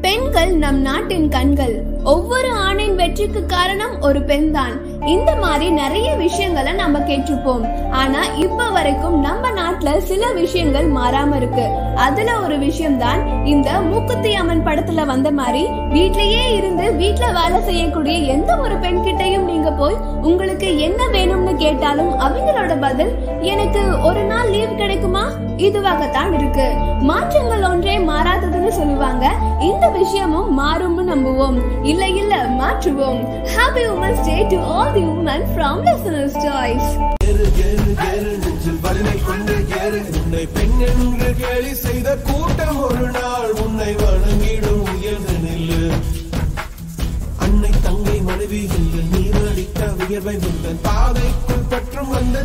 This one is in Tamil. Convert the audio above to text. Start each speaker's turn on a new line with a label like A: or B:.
A: பெண்கள் நம் நாட்டின் கண்கள். ஒவ்வொரு ஆணின் வெற்றிக்கு காரணம் ஒரு பெண் தான் இந்த மாதிரி நிறைய விஷயங்களை நம்ம கேட்டிருப்போம். ஆனா இப்ப வரைக்கும் நம்ம நாட்டுல சில விஷயங்கள் மாறாம இருக்கு. அதுல ஒரு விஷயம் தான் இந்த மூக்குத்தி அம்மன் படத்துல வந்த மாதிரி வீட்லயே இருந்து வீட்டுல வேலை செய்யக்கூடிய எந்த ஒரு பெண் கிட்டையும் நீங்க போய் உங்களுக்கு என்ன வேணும்னு கேட்டாலும் அவங்களோட பதில் எனக்கு ஒரு நாள் லீவ் கிடைக்குமா? இதுவாகத்தான் இருக்கு. மாற்றங்கள் ஒன்றே மாற மாறாததுன்னு சொல்லுவாங்க. இந்த விஷயமும் மாறும்னு நம்புவோம். இல்ல இல்ல மாற்றுவோம். Happy women's day to all the women from listeners choice
B: உன்னை பெண் என்று கேலி செய்த கூட்டம் ஒரு நாள். உன்னை வணங்கிடும் உயர்ந்து நில்லு. அன்னை தங்கை மனைவி இல்லை நீர் அடித்த உயர்வை முந்தன் பாதைக்குள் பற்றும் வந்த